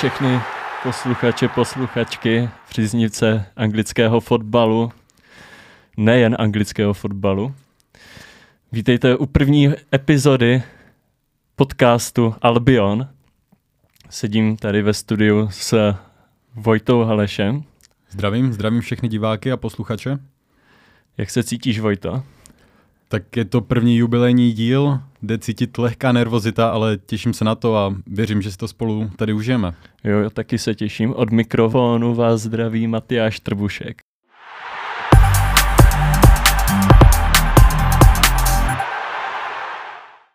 Všechny posluchače, posluchačky, příznivce anglického fotbalu, nejen anglického fotbalu. Vítejte u první epizody podcastu Albion. Sedím tady ve studiu s Vojtou Halešem. Zdravím, zdravím všechny diváky a posluchače. Jak se cítíš, Vojto? Tak je to první jubilejní díl, jde cítit lehká nervozita, ale těším se na to a věřím, že si to spolu tady užijeme. Jo, taky se těším. Od mikrofonu vás zdraví Matyáš Trbušek.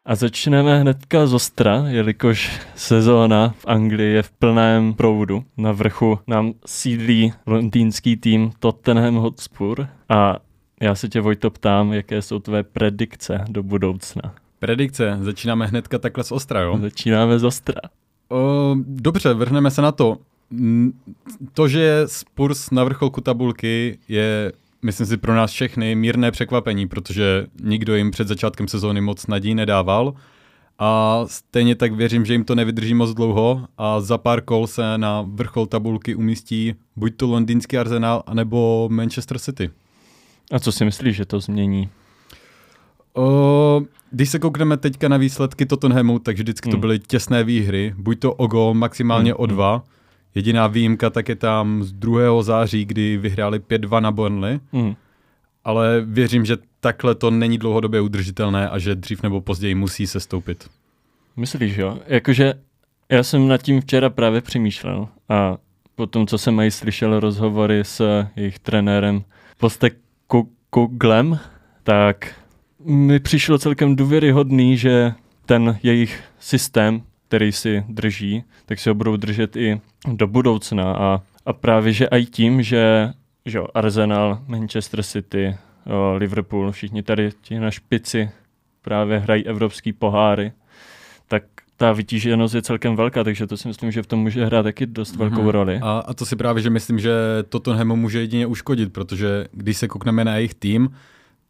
A začneme hnedka z ostra, jelikož sezóna v Anglii je v plném proudu. Na vrchu nám sídlí londýnský tým Tottenham Hotspur a já se tě, Vojto, ptám, jaké jsou tvé predikce do budoucna. Predikce, začínáme hnedka takhle z ostra, jo? Začínáme z ostra. O, dobře, vrhneme se na to. To, že je Spurs na vrcholku tabulky, je, myslím si, pro nás všechny mírné překvapení, protože nikdo jim před začátkem sezóny moc naději nedával. A stejně tak věřím, že jim to nevydrží moc dlouho a za pár kol se na vrchol tabulky umístí buď to londýnský Arsenal, anebo Manchester City. A co si myslíš, že to změní? O, když se koukneme teďka na výsledky Tottenhamu, tak vždycky to Hmm. byly těsné výhry, buď to o gol, maximálně Hmm, o hmm. dva. Jediná výjimka tak je tam z 2. září, kdy vyhráli 5-2 na Burnley, Hmm. ale věřím, že takhle to není dlouhodobě udržitelné a že dřív nebo později musí se stoupit. Myslíš, jo? Jakože já jsem nad tím včera právě přemýšlel a potom, co jsem i slyšel rozhovory s jejich trenérem Postekoglem, tak mi přišlo celkem důvěryhodný, že ten jejich systém, který si drží, tak si ho budou držet i do budoucna a, a právě, že i tím, že, že jo, Arsenal, Manchester City, jo, Liverpool, všichni tady ti na špici právě hrají evropský poháry, tak ta vytíženost je celkem velká, takže to si myslím, že v tom může hrát taky dost velkou Mhm. roli. A, a to si právě, že myslím, že Tottenhamu může jedině uškodit, protože když se koukneme na jejich tým,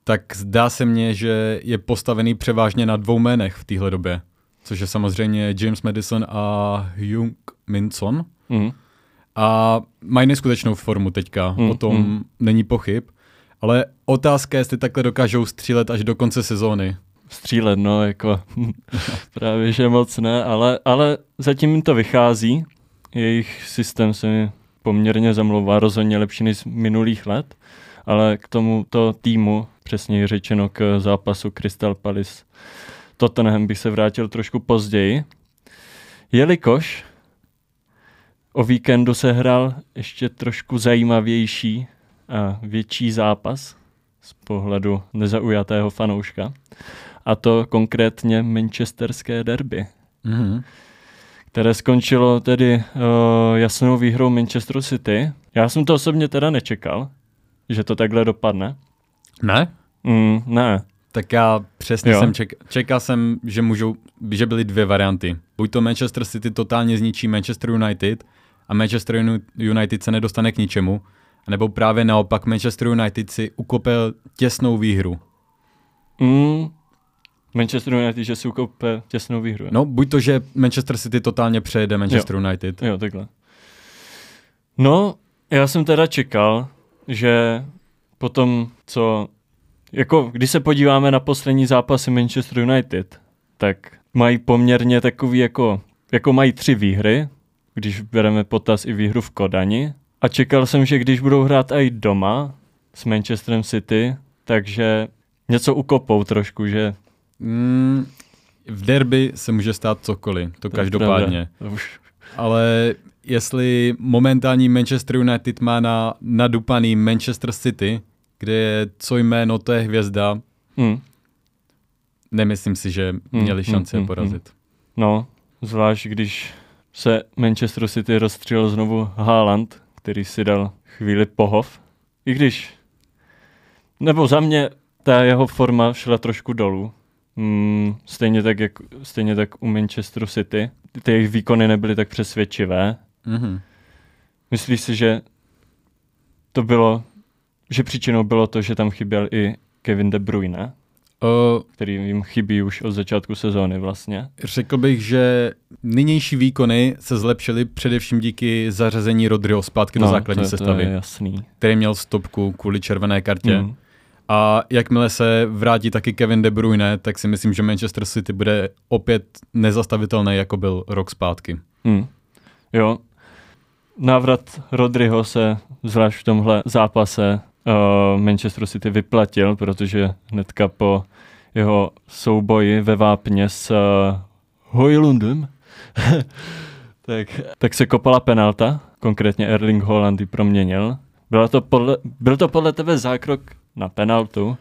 tak zdá se mně, že je postavený převážně na dvou jménech v téhle době. Což je samozřejmě James Madison a Jung Minson. Mm. A mají neskutečnou formu teďka, Mm, o tom mm. není pochyb. Ale otázka je, jestli takhle dokážou střílet až do konce sezóny. Střílet, no, jako právě, že moc ne, ale, ale zatím jim to vychází. Jejich systém se mi poměrně zamlouvá, rozhodně lepší než z minulých let, ale k tomuto týmu, přesněji řečeno k zápasu Crystal Palace Tottenham bych se vrátil trošku později, jelikož o víkendu se hrál ještě trošku zajímavější a větší zápas z pohledu nezaujatého fanouška. A to konkrétně manchesterské derby, Mhm. které skončilo tedy uh, jasnou výhrou Manchester City. Já jsem to osobně teda nečekal, že to takhle dopadne. Ne? Mm, ne. Tak já přesně Jo. jsem ček, čekal jsem, že můžou, že byly dvě varianty. Buď to Manchester City totálně zničí Manchester United a Manchester Uni- United se nedostane k ničemu, nebo právě naopak Manchester United si ukopil těsnou výhru. Mm, Manchester United, že si ukope těsnou výhru. jo? No, buď to, že Manchester City totálně přejede Manchester United. Jo, takhle. No, já jsem teda čekal, že potom, co... Jako, když se podíváme na poslední zápasy Manchester United, tak mají poměrně takový jako... Jako mají tři výhry, když bereme potaz i výhru v Kodani. A čekal jsem, že když budou hrát i doma s Manchesterem City, takže něco ukopou trošku, že... Mm, v derby se může stát cokoliv, to, to každopádně. To Už, Ale jestli momentální Manchester United má na nadupaný Manchester City, kde je co jméno, to je hvězda, hm, nemyslím si, že Hmm, měli hmm, šanci je hmm, porazit. No, zvlášť když se Manchester City rozstřílel znovu Haaland, který si dal chvíli pohov. I když, nebo za mě ta jeho forma šla trošku dolů. Mm, stejně, tak jak, stejně tak u Manchesteru City. Ty jejich výkony nebyly tak přesvědčivé. Mhm. Myslíš si, že to bylo, že příčinou bylo to, že tam chyběl i Kevin De Bruyne? Uh, který jim chybí už od začátku sezóny vlastně. Řekl bych, že nynější výkony se zlepšily především díky zařazení Rodryho zpátky no, do základní to, sestavy, To je jasný. který měl stopku kvůli červené kartě. Mm. A jakmile se vrátí taky Kevin De Bruyne, tak si myslím, že Manchester City bude opět nezastavitelný, jako byl rok zpátky. Mm. Jo. Návrat Rodryho se zvlášť v tomhle zápase uh, Manchester City vyplatil, protože hnedka po jeho souboji ve vápně s uh, Hojlundem tak, tak se kopala penalta, konkrétně Erling Haaland ji proměnil. Byla to podle, byl to podle tebe zákrok na penaltu?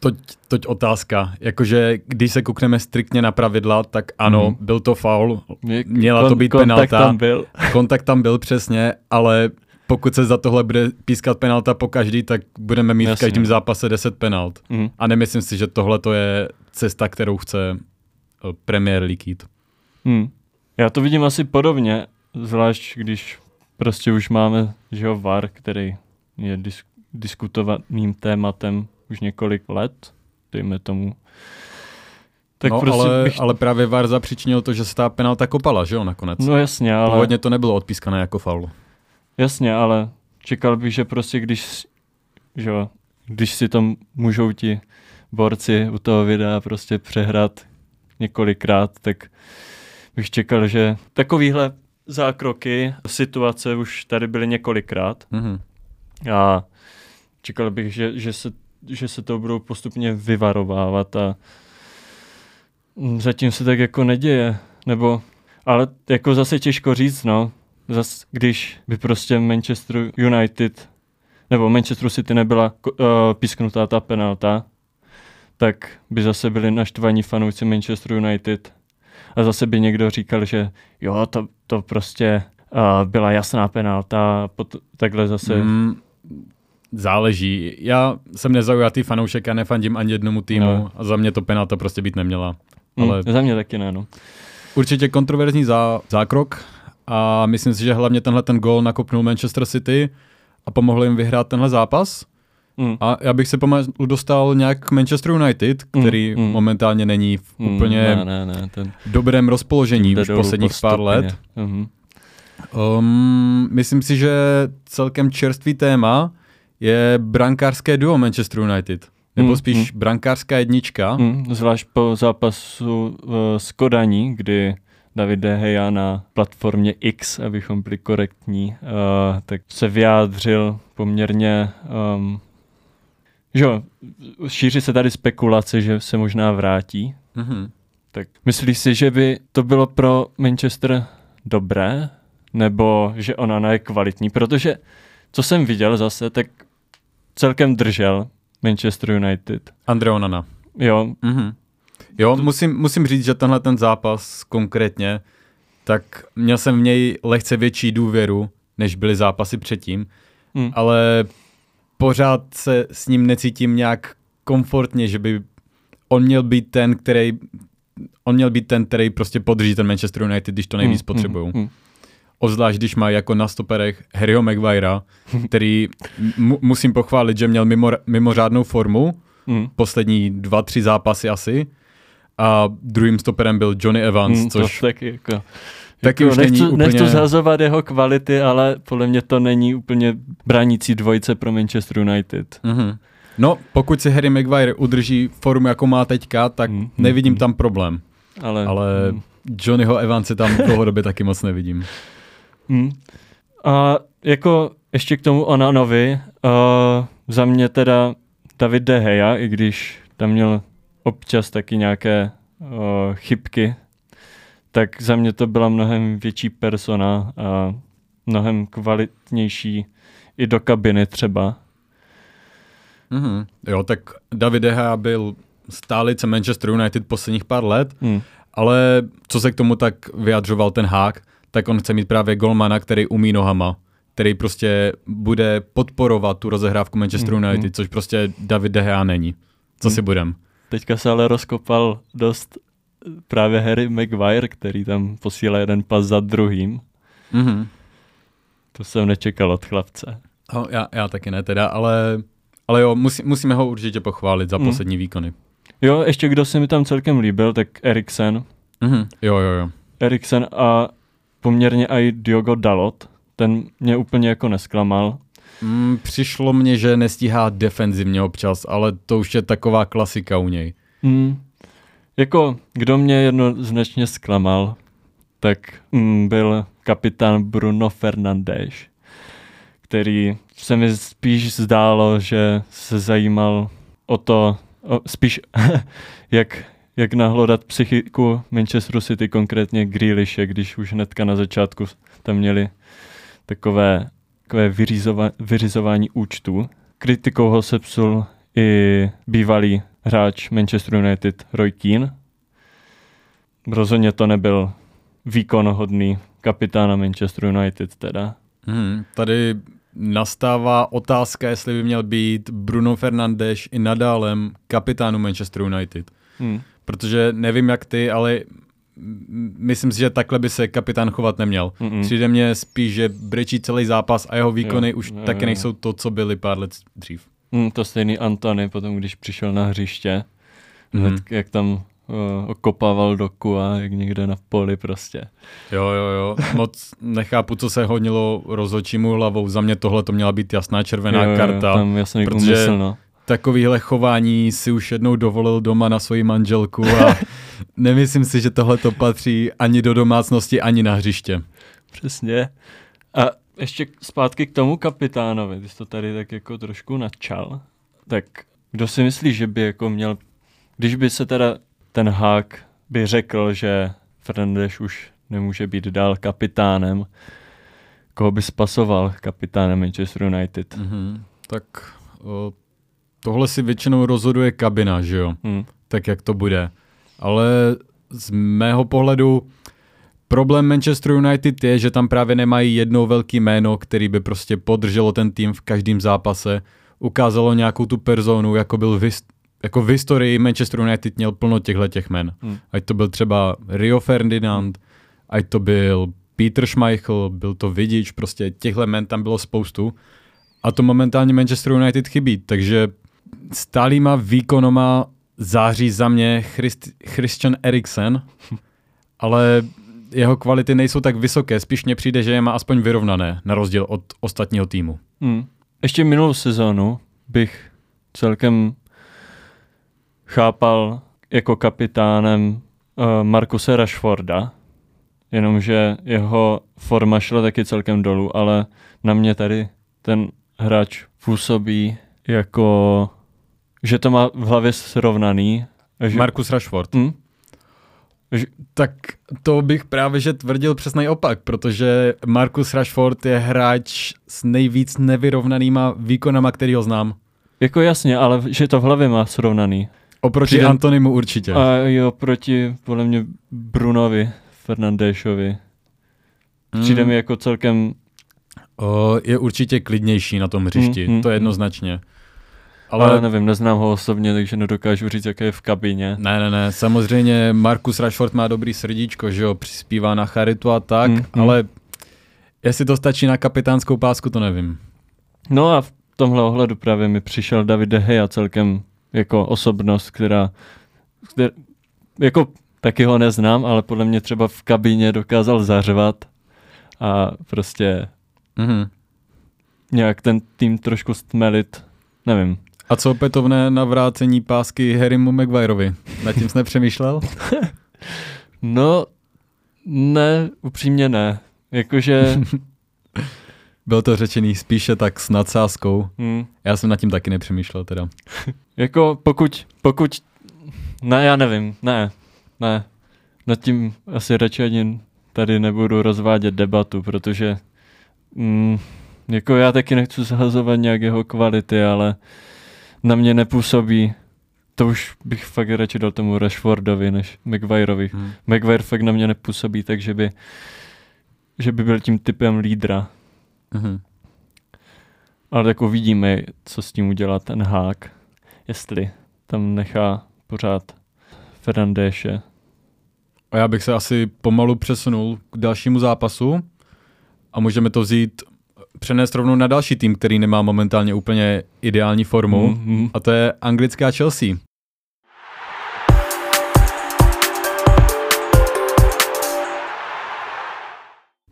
Toť, toť otázka. Jakože když se koukneme striktně na pravidla, tak ano, mm. byl to faul, měla to být kontakt penalta. tam byl. Kontakt tam byl přesně, ale pokud se za tohle bude pískat penalta po každý, tak budeme mít Jasně. v každém zápase 10 penalt. Mm. A nemyslím si, že tohle to je cesta, kterou chce eh, Premier League jít. Hmm. Já to vidím asi podobně, zvlášť když prostě už máme že jo, VAR, který je dis- diskutovaným tématem už několik let, dejme tomu. Tak no, prostě ale, bych... ale právě VAR zapříčinil to, že se ta penalta kopala, že jo, nakonec. No jasně, ale... Původně to nebylo odpískané jako faul. Jasně, ale čekal bych, že prostě když, že jo, když si to můžou ti borci u toho videa prostě přehrát několikrát, tak bych čekal, že takovýhle zákroky, situace už tady byly několikrát Mm-hmm. a čekal bych, že, že, se, že se to budou postupně vyvarovávat a zatím se tak jako neděje, nebo, ale jako zase těžko říct, no, zas, když by prostě Manchester United nebo Manchester City nebyla uh, písknutá ta penalta, tak by zase byli naštvaní fanoušci Manchester United a zase by někdo říkal, že jo, to, to prostě uh, byla jasná penalta, pot, takhle zase... Mm, záleží. Já jsem nezaujatý fanoušek a nefandím ani jednomu týmu no. a za mě to penalta prostě být neměla. Mm, Ale za mě taky ne, no. určitě kontroverzní zá, zákrok a myslím si, že hlavně tenhle ten gol nakopnul Manchester City a pomohl jim vyhrát tenhle zápas. Mm. A já bych se pomalu dostal nějak k Manchester United, který Mm, mm. momentálně není v Mm, úplně Ne, ne, ne, ten dobrém rozpoložení už posledních pár let. Mhm. Um, myslím si, že celkem čerstvý téma je brankářské duo Manchester United. Nebo Mm, spíš brankářská jednička. Mm, zvlášť po zápasu uh, s Kodaní, kdy David De Gea na platformě X, abychom byli korektní, uh, tak se vyjádřil poměrně, um, že jo, šíří se tady spekulace, že se možná vrátí. Mhm. Tak myslíš si, že by to bylo pro Manchester dobré, nebo že ona je kvalitní? Protože co jsem viděl zase, tak celkem držel Manchester United. Andre Onana. Jo, Mhm. Jo, musím, musím říct, že tenhle ten zápas konkrétně, tak měl jsem v něj lehce větší důvěru, než byly zápasy předtím, mm. ale pořád se s ním necítím nějak komfortně, že by on měl být ten, který on měl být ten, který prostě podrží ten Manchester United, když to nejvíc Mm, potřebují. mm, mm. Obzvlášť, když má jako na stoperech Harryho Maguirea, který mu, musím pochválit, že měl mimo, mimořádnou formu, Mm. poslední dva, tři zápasy asi. A druhým stoperem byl Johnny Evans, Mm, což to taky jako... taky jako už není nechci, úplně... nechci zhazovat jeho kvality, ale podle mě to není úplně bránící dvojice pro Manchester United. Mhm. No, pokud si Harry Maguire udrží formu, jako má teďka, tak Mm, nevidím mm, tam problém. Ale, Ale mm, Johnnyho Evanse tam dlouhodobě taky moc nevidím. mm. A jako ještě k tomu Onanovi, uh, za mě teda David De Gea, i když tam měl občas taky nějaké uh, chybky, tak za mě to byla mnohem větší persona a mnohem kvalitnější i do kabiny třeba. Mhm. Jo, tak David De Gea byl stálice Manchester United posledních pár let, Hmm. ale co se k tomu tak vyjadřoval ten hák, tak on chce mít právě golmana, který umí nohama, který prostě bude podporovat tu rozehrávku Manchester Mhm. United, což prostě David De Gea není. Co Mhm. si budem? Teďka se ale rozkopal dost právě Harry Maguire, který tam posílá jeden pas za druhým. Mhm. To jsem nečekal od chlapce. No, já, já taky ne teda, ale, Ale jo, musí, musíme ho určitě pochválit za Mm. poslední výkony. Jo, ještě kdo se mi tam celkem líbil, tak Eriksen. Mhm. Jo, jo, jo. Eriksen a poměrně i Diogo Dalot. Ten mě úplně jako nesklamal. Mm, přišlo mně, že nestíhá defenzivně občas, ale to už je taková klasika u něj. Mm. Jako, kdo mě jednoznačně zklamal, tak mm, byl kapitán Bruno Fernandes, který se mi spíš zdálo, že se zajímal o to, o, spíš jak, jak nahlodat psychiku Manchesteru City, konkrétně Grealishe, když už hnedka na začátku tam měli takové, takové vyřizova, vyřizování účtů. Kritikou ho sepsul i bývalý hráč Manchester United Roy Keane. Rozhodně to nebyl výkonhodný kapitána Manchester United teda. Mhm. Tady nastává otázka, jestli by měl být Bruno Fernandes i nadálem kapitánu Manchester United. Hmm. Protože nevím jak ty, ale myslím si, že takhle by se kapitán chovat neměl. Mm-mm. Přijde mně spíš, že brečí celý zápas a jeho výkony Jo, už jo, taky jo. nejsou to, co byly pár let dřív. Hmm, to stejný Antony potom, když přišel na hřiště, Mhm. hned, jak tam uh, okopával doku a jak někde na poli prostě. Jo, jo, jo. Moc nechápu, co se honilo rozhodčímu hlavou. Za mě tohle to měla být jasná červená jo, jo, karta. Tam jasný protože- úmysl, no. Takovýhle chování si už jednou dovolil doma na svoji manželku a nemyslím si, že tohle to patří ani do domácnosti, ani na hřiště. Přesně. A ještě zpátky k tomu kapitánovi, ty jsi to tady tak jako trošku načal. Tak kdo si myslí, že by jako měl, když by se teda ten hák by řekl, že Fernandes už nemůže být dál kapitánem, koho by spasoval kapitánem Manchester United? Mhm. Tak o, tohle si většinou rozhoduje kabina, že jo? Hmm. tak jak to bude. Ale z mého pohledu problém Manchester United je, že tam právě nemají jedno velký jméno, který by prostě podrželo ten tým v každém zápase, ukázalo nějakou tu personu, jako byl v, jako v historii Manchester United měl plno těchto těch men. Hmm. Ať to byl třeba Rio Ferdinand, ať to byl Peter Schmeichel, byl to Vidič, prostě těchto men tam bylo spoustu. A to momentálně Manchester United chybí, takže stálýma výkonoma září za mě Christ, Christian Eriksen, ale jeho kvality nejsou tak vysoké, spíš mně přijde, že je má aspoň vyrovnané, na rozdíl od ostatního týmu. Hmm. Ještě minulou sezónu bych celkem chápal jako kapitánem uh, Markuse Rashforda, jenomže jeho forma šla taky celkem dolů, ale na mě tady ten hráč působí jako, že to má v hlavě srovnaný. Že, Markus Rashford. hm? Tak to bych právě že tvrdil přesný opak, protože Markus Rashford je hráč s nejvíc nevyrovnanýma výkonama, který ho znám. Jako jasně, ale že to v hlavě má srovnaný. Oproti Přijde- Antonimu určitě. A jo, proti podle mě Brunovi Fernandéšovi. Přijde Mm. mi jako celkem O, je určitě klidnější na tom hřišti, Mm, mm, to je jednoznačně. Ale, Ale ale nevím, neznám ho osobně, takže nedokážu říct, jaké je v kabině. ne, ne, ne, samozřejmě Markus Rashford má dobrý srdíčko, že jo, přispívá na charitu a tak, Mm, mm. ale jestli to stačí na kapitánskou pásku, to nevím. No a v tomhle ohledu právě mi přišel David De Gea celkem jako osobnost, která, která jako taky ho neznám, ale podle mě třeba v kabině dokázal zařvat a prostě Mhm. nějak ten tým trošku stmelit, nevím. A co opětovné navrácení pásky Harrymu Maguireovi? Nad tím jsi nepřemýšlel? No, ne, upřímně ne. Jakože, Byl to řečený spíše tak s nadsázkou. hm, Já jsem nad tím taky nepřemýšlel teda. Jako pokud, pokud, ne, já nevím, ne, ne, nad tím asi radši ani tady nebudu rozvádět debatu, protože mm, jako já taky nechci zahazovat nějak jeho kvality, ale na mě nepůsobí, to už bych fakt radši dal tomu Rashfordovi než Maguireovi. Hmm. Maguire fakt na mě nepůsobí, takže by, že by byl tím typem lídra. Mhm. Ale tak uvidíme, co s tím udělá ten hák. Jestli tam nechá pořád Fernandéše. A já bych se asi pomalu přesunul k dalšímu zápasu a můžeme to vzít přenést rovnou na další tým, který nemá momentálně úplně ideální formu, mm-hmm. a to je anglická Chelsea.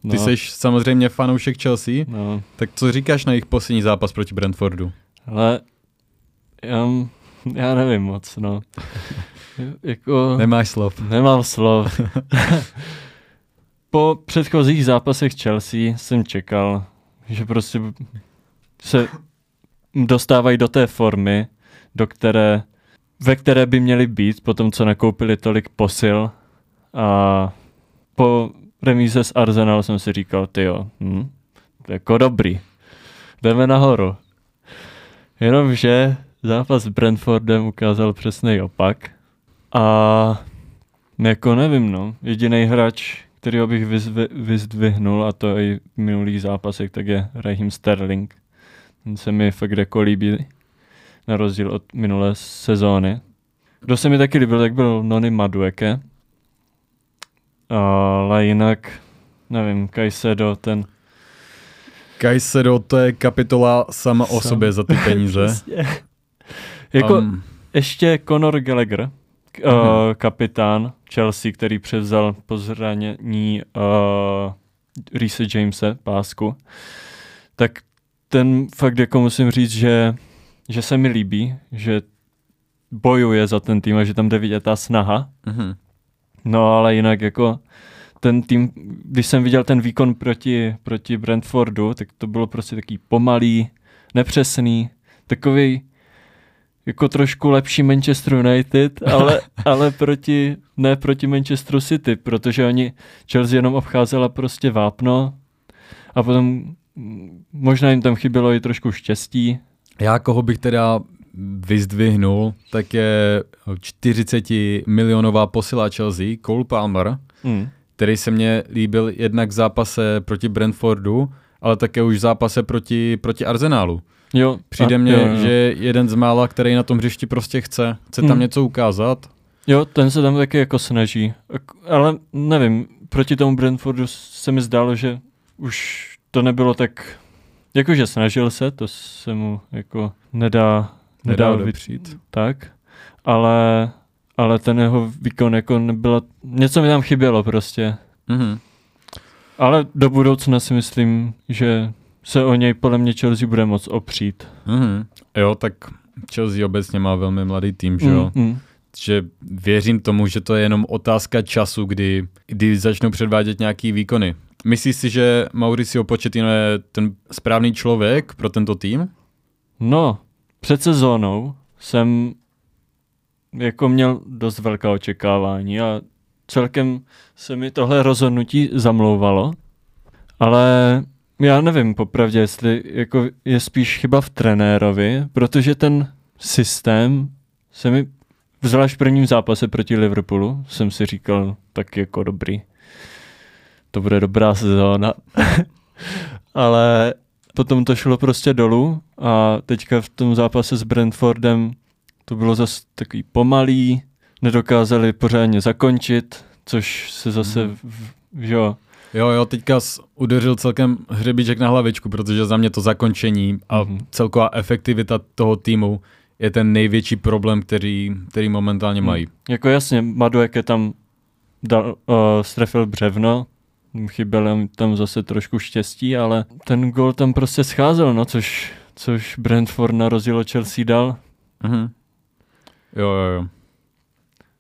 No. Ty jsi samozřejmě fanoušek Chelsea, no. tak co říkáš na jejich poslední zápas proti Brentfordu? Ale já, já nevím moc, no. jako, Nemáš slov. Nemám slov. po předchozích zápasech Chelsea jsem čekal, že prostě se dostávají do té formy, do které, ve které by měli být po tom, co nakoupili tolik posil. A po remíze s Arsenal jsem si říkal, ty jo, hm, jako dobrý, jdeme nahoru. Jenomže zápas s Brentfordem ukázal přesný opak. A jako nevím, no, jediný hráč, kterého bych vyzvi, vyzdvihnul, a to i v minulých zápasech, tak je Raheem Sterling. Ten se mi fakt jako líbí, na rozdíl od minulé sezóny. Kdo se mi taky líbil, tak byl Nony Madueke, ale jinak, nevím, Kajsedo, ten... Kajsedo, to je kapitola sama Sam. o sobě za ty peníze. jako um. ještě Conor Gallagher, uh, kapitán Chelsea, který převzal po zranění uh, Reese Jamese pásku, tak ten fakt jako musím říct, že, že se mi líbí, že bojuje za ten tým a že tam jde vidět ta snaha. Mm-hmm. No ale jinak jako ten tým, když jsem viděl ten výkon proti, proti Brentfordu, tak to bylo prostě taký pomalý, nepřesný, takový jako trošku lepší Manchester United, ale, ale proti, ne proti Manchesteru City, protože oni Chelsea jenom obcházela prostě vápno a potom možná jim tam chybělo i trošku štěstí. Já koho bych teda vyzdvihnul, tak je 40 milionová posila Chelsea, Cole Palmer, mm. který se mně líbil jednak v zápase proti Brentfordu, ale také už v zápase proti, proti Arsenálu. Jo, Přijde mně, jo, jo. že je jeden z mála, který na tom hřišti prostě chce. Chce tam hmm. něco ukázat. Jo, ten se tam taky jako snaží. Ale nevím, proti tomu Brentfordu se mi zdálo, že už to nebylo tak... Jakože snažil se, to se mu jako nedá... Nedá, nedá vypřít. Tak, ale, ale ten jeho výkon jako nebylo... Něco mi tam chybělo prostě. Mm-hmm. Ale do budoucna si myslím, že se o něj podle mě Chelsea bude moc opřít. Mm-hmm. Jo, tak Chelsea obecně má velmi mladý tým, že jo? Mm-hmm. Že věřím tomu, že to je jenom otázka času, kdy, kdy začnou předvádět nějaký výkony. Myslíš si, že Mauricio Pochettino je ten správný člověk pro tento tým? No, před sezónou jsem jako měl dost velká očekávání a celkem se mi tohle rozhodnutí zamlouvalo, ale já nevím popravdě, jestli jako je spíš chyba v trenérovi, protože ten systém se mi, zvlášť v prvním zápase proti Liverpoolu, jsem si říkal, tak jako dobrý. To bude dobrá sezóna. Ale potom to šlo prostě dolů a teďka v tom zápase s Brentfordem to bylo zase takový pomalý, nedokázali pořádně zakončit, což se zase, mm. v, jo, Jo, jo, teďka udeřil celkem hřebíček na hlavičku, protože za mě to zakončení a mm-hmm. celková efektivita toho týmu je ten největší problém, který, který momentálně mají. Mm. Jako jasně, Madueke tam dal, uh, strefil břevno, chybělo tam zase trošku štěstí, ale ten gol tam prostě scházel, no, což, což Brentford na rozdíl od Chelsea dal. Mm-hmm. Jo, jo, jo.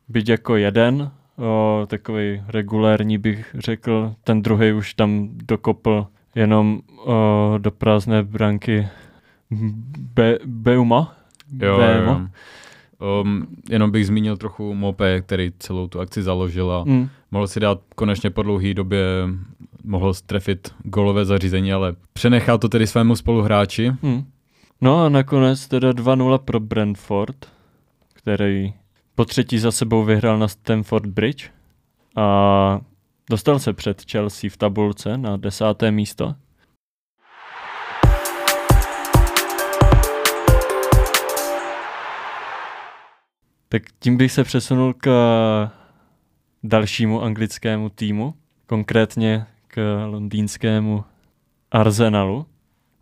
Byť jako jeden, o, takový regulérní bych řekl. Ten druhý už tam dokopl jenom o, do prázdné branky Be, Beuma. Jo, Beuma. jo. Um, jenom bych zmínil trochu Mope, který celou tu akci založil a mm. mohl si dát konečně po dlouhé době mohl strefit golové zařízení, ale přenechal to tedy svému spoluhráči. Mm. No a nakonec teda 2-0 pro Brentford, který po třetí za sebou vyhrál na Stamford Bridge a dostal se před Chelsea v tabulce na desáté místo. Tak tím bych se přesunul k dalšímu anglickému týmu, konkrétně k londýnskému Arsenalu,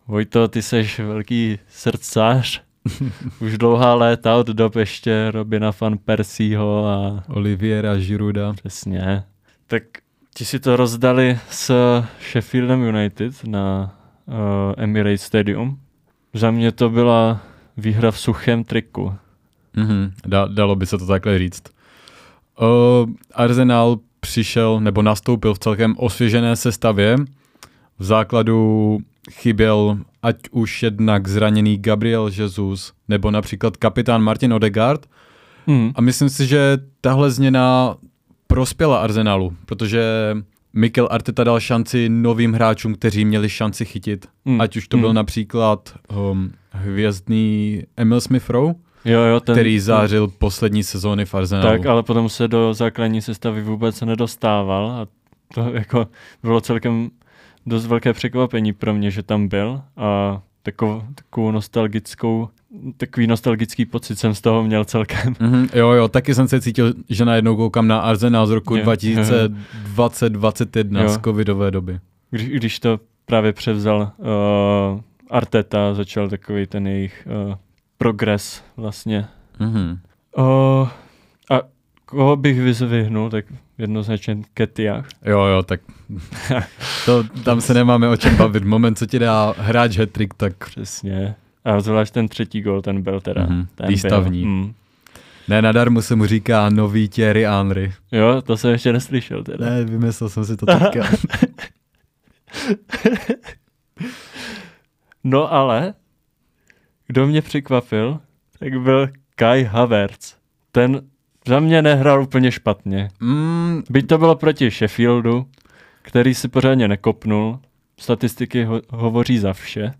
Vojto, ty seš velký srdcář. Už dlouhá léta od dob ještě Robina van Persieho a... Oliviera Girouda. Přesně. Tak ti si to rozdali s Sheffieldem United na uh, Emirates Stadium. Za mě to byla výhra v suchém triku. Mm-hmm. Da, dalo by se to takhle říct. Uh, Arsenal přišel nebo nastoupil v celkem osvěžené sestavě. V základu chyběl ať už jednak zraněný Gabriel Jesus nebo například kapitán Martin Odegaard. Mm. A myslím si, že tahle změna prospěla Arsenalu, protože Mikel Arteta dal šanci novým hráčům, kteří měli šanci chytit. Mm. Ať už to mm. byl například um, hvězdný Emil Smith Rowe, jo, jo, ten, který zářil poslední sezóny v Arsenalu. Tak, ale potom se do základní sestavy vůbec nedostával a to jako bylo celkem dost velké překvapení pro mě, že tam byl a takovou, takovou nostalgickou takový nostalgický pocit jsem z toho měl celkem. Mm-hmm, jo, jo, taky jsem se cítil, že najednou koukám na Arsenal z roku 2020-2021 z covidové doby. Když, když to právě převzal uh, Arteta, začal takový ten jejich uh, progres vlastně. Mm-hmm. Uh, koho bych vyzvihnul, tak jednoznačně Ketiach. Jo, jo, tak to, tam se nemáme o čem bavit. Moment, co ti dá hráč hetrik, tak... Přesně. A zvlášť ten třetí gol, ten byl teda. Mm-hmm. Ten Výstavní. Byl, mm. Ne, nadarmo se mu říká nový Thierry Henry. Jo, to jsem ještě neslyšel teda. Ne, vymyslel jsem si to teďka. no ale, kdo mě překvapil, tak byl Kai Havertz. Ten za mě nehrál úplně špatně. Mm. Byť to bylo proti Sheffieldu, který si pořádně nekopnul, statistiky ho- hovoří za vše,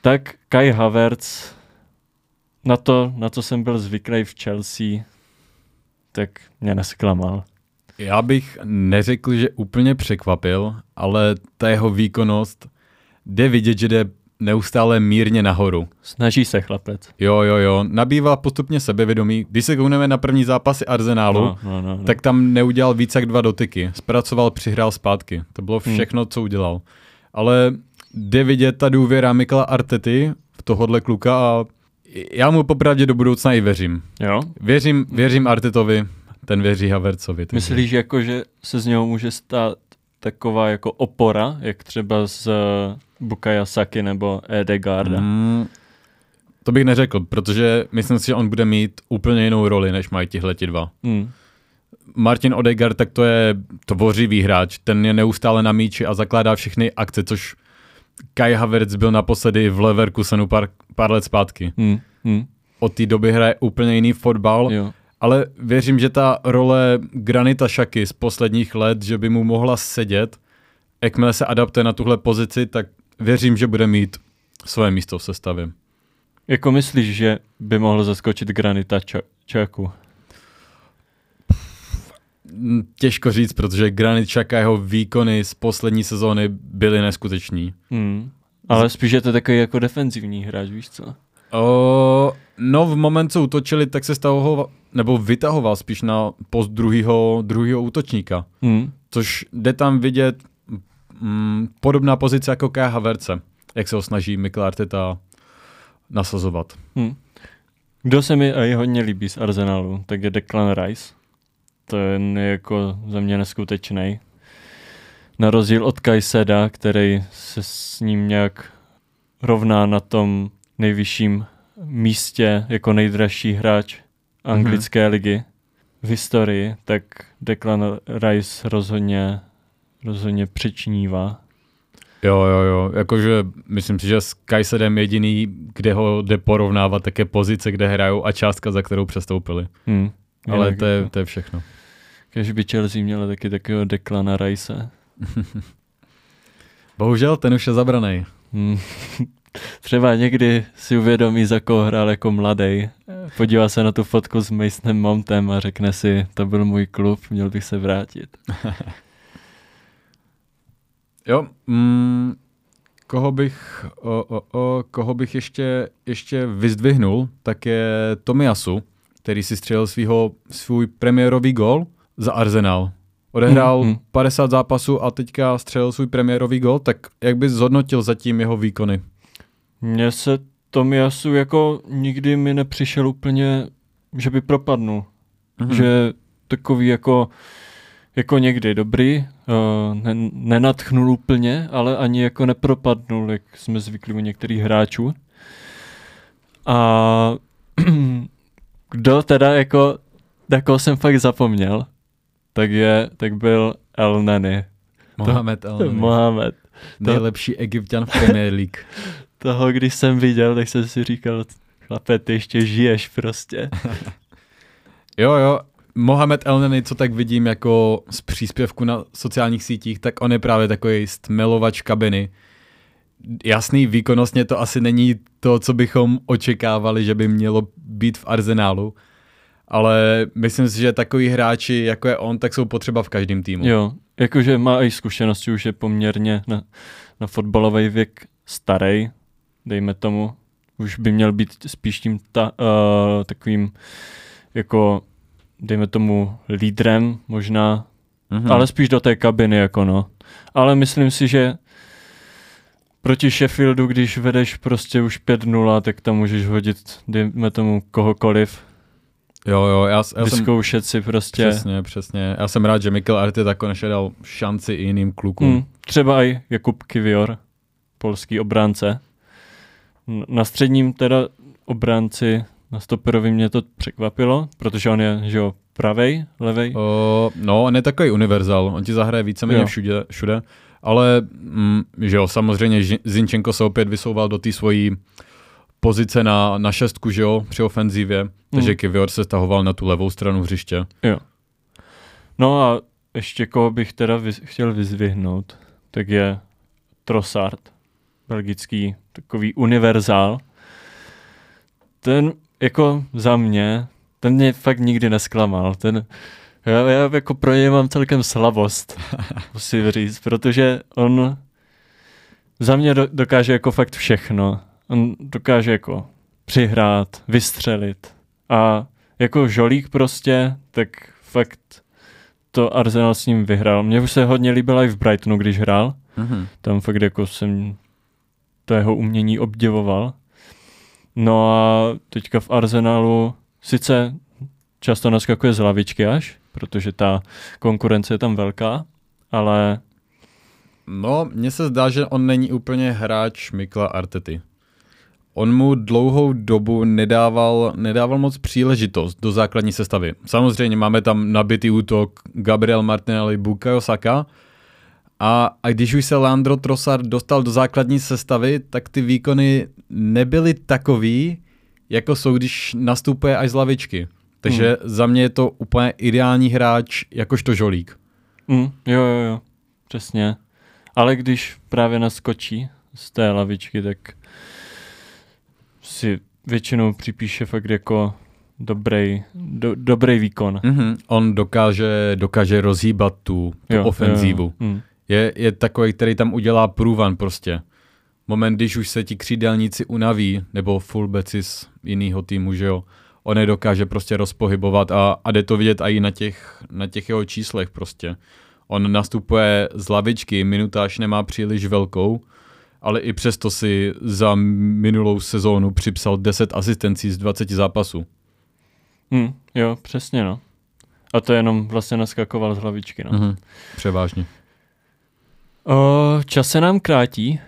tak Kai Havertz na to, na co jsem byl zvyklý v Chelsea, tak mě nesklamal. Já bych neřekl, že úplně překvapil, ale ta jeho výkonnost jde vidět, že jde neustále mírně nahoru. Snaží se chlapec. Jo, jo, jo. Nabývá postupně sebevědomí. Když se koukneme na první zápasy Arsenálu, no, no, no, no. tak tam neudělal víc jak dva dotyky. Zpracoval, přihrál zpátky. To bylo hmm. všechno, hmm. co udělal. Ale jde vidět ta důvěra Mikla Artety v tohohle kluka a já mu popravdě do budoucna i věřím. Jo? Věřím, věřím Artetovi, ten věří Havercovi. Myslíš, jako, že se z něho může stát taková jako opora, jak třeba z Bukaya Saki nebo Edegarda? Mm, to bych neřekl, protože myslím si, že on bude mít úplně jinou roli, než mají tihle dva. Mm. Martin Odegaard, tak to je tvořivý hráč, ten je neustále na míči a zakládá všechny akce, což Kai Havertz byl naposledy v Leverkusenu pár, pár let zpátky. Mm. Mm. Od té doby hraje úplně jiný fotbal, jo. ale věřím, že ta role Granita Šaky z posledních let, že by mu mohla sedět, jakmile se adaptuje na tuhle pozici, tak věřím, že bude mít své místo v sestavě. Jako myslíš, že by mohl zaskočit Granita Čaku? Těžko říct, protože Granit Čaka jeho výkony z poslední sezóny byly neskuteční. Hmm. Ale spíš je to takový jako defenzivní hráč, víš co? O, no v moment, co utočili, tak se stavoval, nebo vytahoval spíš na post druhého, druhého útočníka. Hmm. Což jde tam vidět mm, podobná pozice jako K. Haverce, jak se ho snaží Mikl Arteta nasazovat. Hmm. Kdo se mi i hodně líbí z Arsenalu, tak je Declan Rice. To je jako za mě neskutečný. Na rozdíl od Kajseda, který se s ním nějak rovná na tom nejvyšším místě jako nejdražší hráč anglické mm-hmm. ligy v historii, tak Declan Rice rozhodně rozhodně přičnívá. Jo, jo, jo. Jakože myslím si, že s Kajsedem jediný, kde ho jde porovnávat, tak je pozice, kde hrajou a částka, za kterou přestoupili. Hmm. Ale to je, to je všechno. Když by Chelsea měla taky takového Declana Rice. Bohužel, ten už je zabraný. Hmm. Třeba někdy si uvědomí, za koho hrál jako mladý. Podívá se na tu fotku s Masonem Mountem a řekne si, to byl můj klub, měl bych se vrátit. Jo, mm, koho bych, o, o, o, koho bych ještě, ještě vyzdvihnul, tak je Tomiasu, který si střelil svýho, svůj premiérový gol za Arsenal. Odehrál Hmm, hmm. 50 zápasů a teďka střelil svůj premiérový gol, tak jak bys zhodnotil zatím jeho výkony? Mně se Tomiasu jako nikdy mi nepřišel úplně, že by propadnul. Mhm. Že takový jako, jako někdy dobrý, uh, ne, nenatchnul úplně, ale ani jako nepropadnul, jak jsme zvyklí u některých hráčů. A kdo teda jako, na koho jsem fakt zapomněl, tak je, tak byl El Neni, Mohamed El Mohamed. Nejlepší egyptian v Premier League. Toho, když jsem viděl, tak jsem si říkal, chlape, ty ještě žiješ prostě. Jo, jo, Mohamed El Neni, co tak vidím jako z příspěvku na sociálních sítích, tak on je právě takový stmelovač kabiny. Jasný, výkonnostně to asi není to, co bychom očekávali, že by mělo být v arzenálu, ale myslím si, že takový hráči, jako je on, tak jsou potřeba v každém týmu. Jo, jakože má i zkušenosti, už je poměrně na, na fotbalový věk starý, dejme tomu. Už by měl být spíš tím ta, uh, takovým jako dejme tomu lídrem možná, Mhm. hmm. ale spíš do té kabiny jako no. Ale myslím si, že proti Sheffieldu, když vedeš prostě už 5-0, tak tam můžeš hodit, dejme tomu, kohokoliv, Jo, jo, já, já jsem... vyzkoušet si prostě. Přesně, přesně. Já jsem rád, že Mikel Arteta konečně dal šanci i jiným klukům. Hmm, třeba i Jakub Kivior, polský obránce. Na středním teda obránci, na stoperovi mě to překvapilo, protože on je, že jo, pravej, levej. O, no, on je takový univerzál, on ti zahraje víceméně Jo. všude, všude, ale mm, že jo, samozřejmě Zinčenko se opět vysouval do té svojí pozice na, na šestku, že jo, při ofenzívě, takže Hmm. Kivior se stahoval na tu levou stranu hřiště. No a ještě koho bych teda vyz- chtěl vyzvihnout, tak je Trossard, belgický takový univerzál. Ten jako za mě, ten mě fakt nikdy nesklamal. Ten, já, já jako pro něj mám celkem slabost, musím říct, protože on za mě do, dokáže jako fakt všechno. On dokáže jako přihrát, vystřelit a jako žolík prostě, tak fakt to Arsenal s ním vyhrál. Mně už se hodně líbila i v Brightonu, když hrál. Mhm. Tam fakt jako jsem to jeho umění obdivoval. No a teďka v Arsenalu sice často naskakuje z lavičky až, protože ta konkurence je tam velká, ale No, mně se zdá, že on není úplně hráč Mikla Artety. On mu dlouhou dobu nedával, nedával moc příležitost do základní sestavy. Samozřejmě máme tam nabitý útok Gabriel Martinelli, Bukayo Saka a, a když už se Landro Trossard dostal do základní sestavy, tak ty výkony nebyly takový, jako jsou, když nastupuje až z lavičky. Takže hmm. za mě je to úplně ideální hráč, jakožto žolík. mm, jo, jo, jo, přesně. Ale když právě naskočí z té lavičky, tak si většinou připíše fakt jako dobrý, do, dobrý výkon. Mm-hmm. On dokáže, dokáže rozhýbat tu, tu Jo, ofenzívu. Jo, jo. Mm. Je, je takový, který tam udělá průvan prostě. Moment, když už se ti křídelníci unaví, nebo fullbacki z jiného týmu, že jo, on je dokáže prostě rozpohybovat a, a jde to vidět i na těch, na těch jeho číslech prostě. On nastupuje z lavičky, minutáž nemá příliš velkou, ale i přesto si za minulou sezónu připsal 10 asistencí z 20 zápasů. Mm, jo, přesně no. A to jenom vlastně naskakoval z hlavičky, no. Mhm. Převážně. O, čas se nám krátí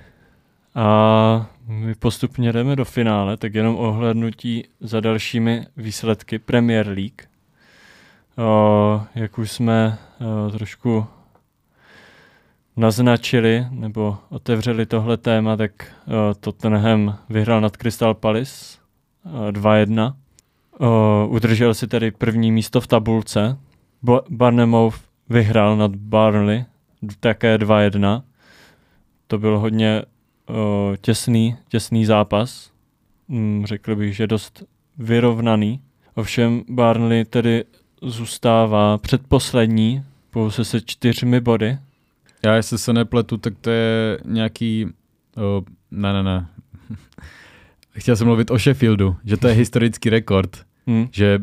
a my postupně jdeme do finále, tak jenom ohlednutí za dalšími výsledky Premier League. O, jak už jsme o, trošku naznačili nebo otevřeli tohle téma, tak o, Tottenham vyhrál nad Crystal Palace o, 2-1. O, udržel si tedy první místo v tabulce. Bo- Barnemouth vyhrál nad Barnley také 2-1. To byl hodně o, těsný, těsný zápas. Mm, řekl bych, že dost vyrovnaný. Ovšem Barnley tedy zůstává předposlední, pouze se čtyřmi body. Já jestli se nepletu, tak to je nějaký... O, ne, ne, ne. Chtěl jsem mluvit o Sheffieldu, že to je historický rekord, Hmm. že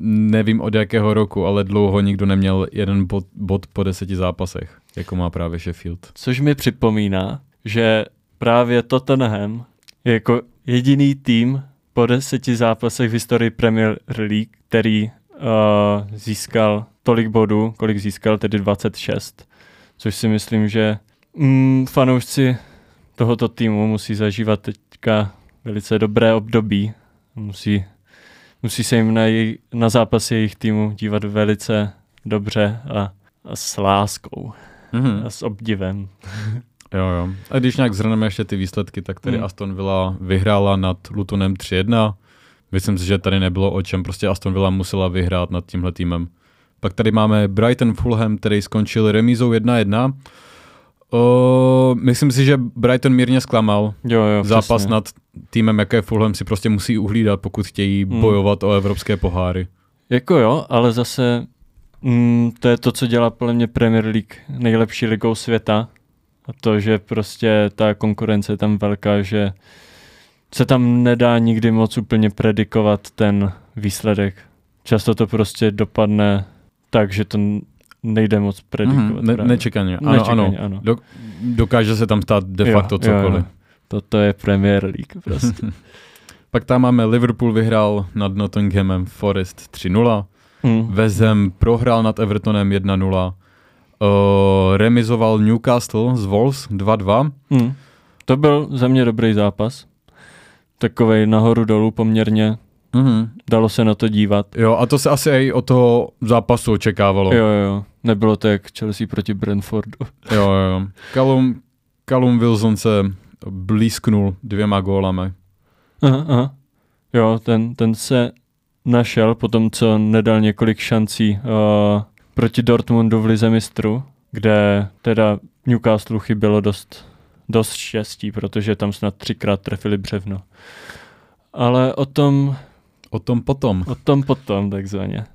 nevím od jakého roku, ale dlouho nikdo neměl jeden bod, bod po deseti zápasech, jako má právě Sheffield. Což mi připomíná, že právě Tottenham je jako jediný tým po deseti zápasech v historii Premier League, který uh, získal tolik bodů, kolik získal, tedy 26. Což si myslím, že mm, fanoušci tohoto týmu musí zažívat teďka velice dobré období. Musí, musí se jim na, jej, na zápasy jejich týmu dívat velice dobře a, a s láskou Mhm. a s obdivem. Jo, jo. A když nějak zhrneme ještě ty výsledky, tak tady Hmm. Aston Villa vyhrála nad Lutonem 3-1. Myslím si, že tady nebylo o čem, prostě Aston Villa musela vyhrát nad tímhle týmem. Pak tady máme Brighton Fulham, který skončil remízou 1-1. O, myslím si, že Brighton mírně zklamal. Jo, jo, Zápas přesně. nad týmem, jaké Fulham si prostě musí uhlídat, pokud chtějí Hmm. bojovat o evropské poháry. Jako jo, ale zase mm, to je to, co dělá podle mě Premier League nejlepší ligou světa. A to, že prostě ta konkurence je tam velká, že se tam nedá nikdy moc úplně predikovat ten výsledek. Často to prostě dopadne tak, že to nejde moc predikovat. Mhm, ne, nečekaně. Ano, Nečekaně, ano. ano. Do, dokáže se tam stát de Jo, facto jo, cokoliv. jo. Toto je Premier League prostě. Pak tam máme Liverpool vyhrál nad Nottinghamem Forest 3-0. mm. Ham prohrál nad Evertonem 1-0. Uh, remizoval Newcastle z Wolves 2-2. Mm. To byl za mě dobrý zápas. Takovej nahoru dolů poměrně. Mm-hmm. Dalo se na to dívat. Jo, a to se asi i od toho zápasu očekávalo. Jo, jo, jo. Nebylo to jak Chelsea proti Brentfordu. jo, jo. jo. Callum, Callum Wilson se blízknul dvěma gólami. Aha, aha. Jo, ten, ten se našel po tom, co nedal několik šancí uh, proti Dortmundu v Lize mistru, kde teda Newcastle chybělo dost, dost štěstí, protože tam snad třikrát trefili břevno. Ale o tom, O tom potom. o tom potom takzvaně.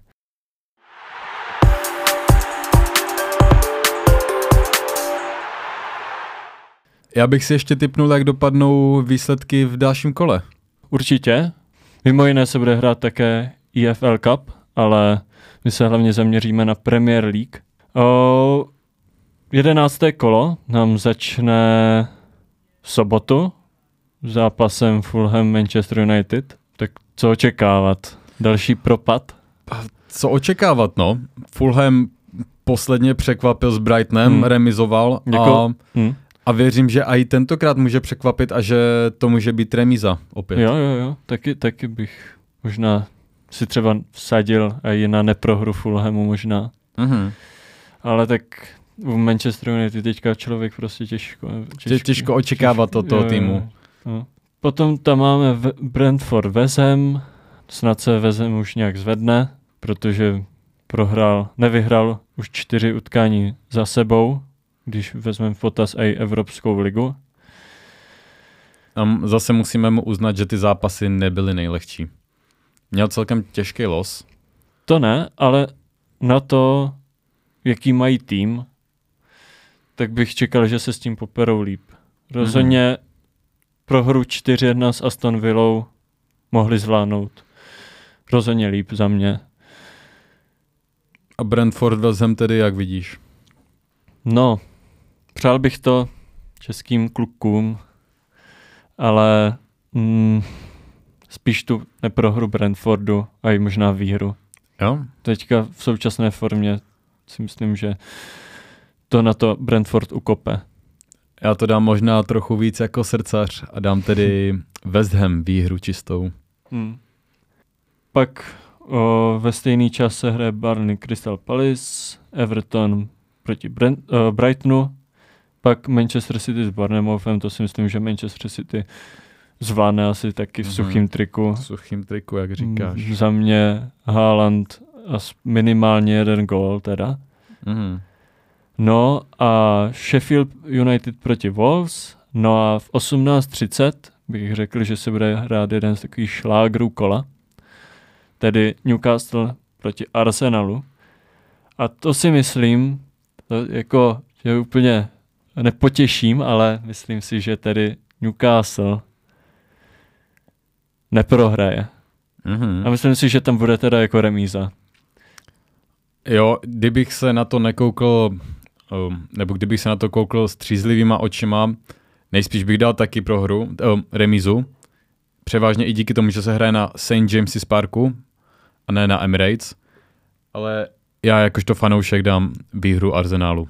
Já bych si ještě typnul, jak dopadnou výsledky v dalším kole. Určitě. Mimo jiné se bude hrát také EFL Cup, ale my se hlavně zaměříme na Premier League. O, jedenácté kolo nám začne v sobotu zápasem Fulham Manchester United. Tak co očekávat? Další propad? Co očekávat, no? Fulham posledně překvapil s Brightonem, Hmm. hmm. remizoval Jako- a, Hm? A věřím, že i tentokrát může překvapit a že to může být remíza opět. Jo, jo, jo. Taky, taky bych možná si třeba vsadil i na neprohru Fulhamu možná. Mhm. Ale tak u Manchester United teďka člověk prostě těžko. Tě, těžko očekávat od toho jo, jo, týmu. jo. Potom tam máme v- Brentford Vezem, snad se Vezem už nějak zvedne, protože prohrál, nevyhrál už čtyři utkání za sebou, když vezmeme v potaz i Evropskou ligu. A zase musíme mu uznat, že ty zápasy nebyly nejlehčí. Měl celkem těžký los. To ne, ale na to, jaký mají tým, tak bych čekal, že se s tím poperou líp. Rozhodně pro hru 4-1 s Aston Villou mohli zvládnout. Rozhodně líp za mě. A Brentford vezem tedy, jak vidíš. No, přál bych to českým klukům, ale mm, spíš tu neprohru Brentfordu a i možná výhru. Jo? Teďka v současné formě si myslím, že to na to Brentford ukope. Já to dám možná trochu víc jako srdcař a dám tedy West Ham výhru čistou. Hmm. Pak o, ve stejný čas se hraje Barney Crystal Palace, Everton proti Brent, o, Brightonu, pak Manchester City s Barnemouthem, to si myslím, že Manchester City zvládne asi taky v Mhm. suchým triku. Suchým triku, jak říkáš. Mm, Za mě Haaland as minimálně jeden gól teda. Mhm. No a Sheffield United proti Wolves, no a v 18.30 bych řekl, že se bude hrát jeden z takových šlágrů kola, tedy Newcastle proti Arsenalu. A to si myslím, to jako, že úplně nepotěším, ale myslím si, že tedy Newcastle neprohraje. Mhm. A myslím si, že tam bude teda jako remíza. Jo, kdybych se na to nekoukl, um, nebo kdybych se na to koukl s třízlivýma očima, nejspíš bych dal taky pro hru, um, remizu. Převážně i díky tomu, že se hraje na St. James's Parku a ne na Emirates. Ale já jakožto fanoušek dám výhru Arsenálu.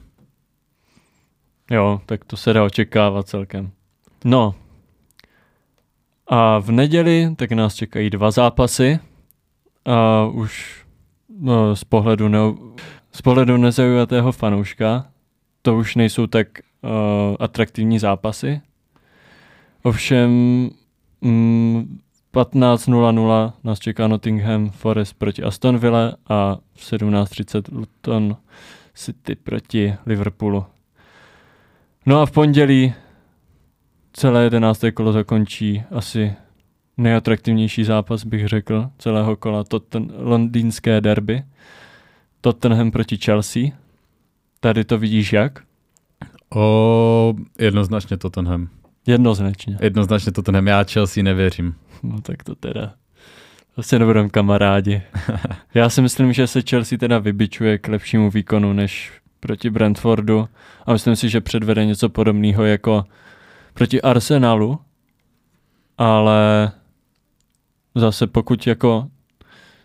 Jo, tak to se dá očekávat celkem. No. A v neděli tak nás čekají dva zápasy. A už no, z pohledu, ne, z pohledu nezaujatého fanouška to už nejsou tak uh, atraktivní zápasy. Ovšem mm, 15.00 nás čeká Nottingham Forest proti Aston Villa a v 17.30 Luton City proti Liverpoolu. No a v pondělí celé jedenácté kolo zakončí asi nejatraktivnější zápas, bych řekl, celého kola, to ten londýnské derby. Tottenham proti Chelsea. Tady to vidíš jak? O, jednoznačně Tottenham. Jednoznačně. Jednoznačně Tottenham. Já Chelsea nevěřím. No tak to teda. Vlastně nebudeme kamarádi. Já si myslím, že se Chelsea teda vybičuje k lepšímu výkonu než proti Brentfordu a myslím si, že předvede něco podobného jako proti Arsenalu, ale zase pokud jako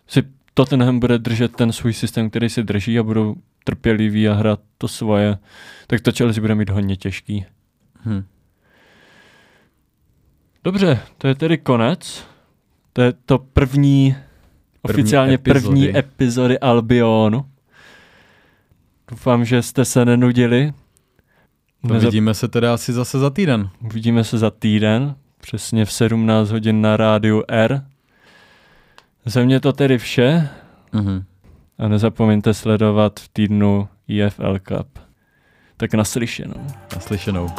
si Tottenham bude držet ten svůj systém, který si drží a budou trpěliví a hrát to svoje, tak to Chelsea bude mít hodně těžký. Hm. Dobře, to je tedy konec. To je to první, První oficiálně epizody. první epizody Albionu. Doufám, že jste se nenudili. To Nezap- vidíme se teda asi zase za týden. Uvidíme se za týden, přesně v 17 hodin na rádiu R. Ze mě to tedy vše Mhm. a nezapomeňte sledovat v týdnu EFL Cup. Tak naslyšenou. Naslyšenou.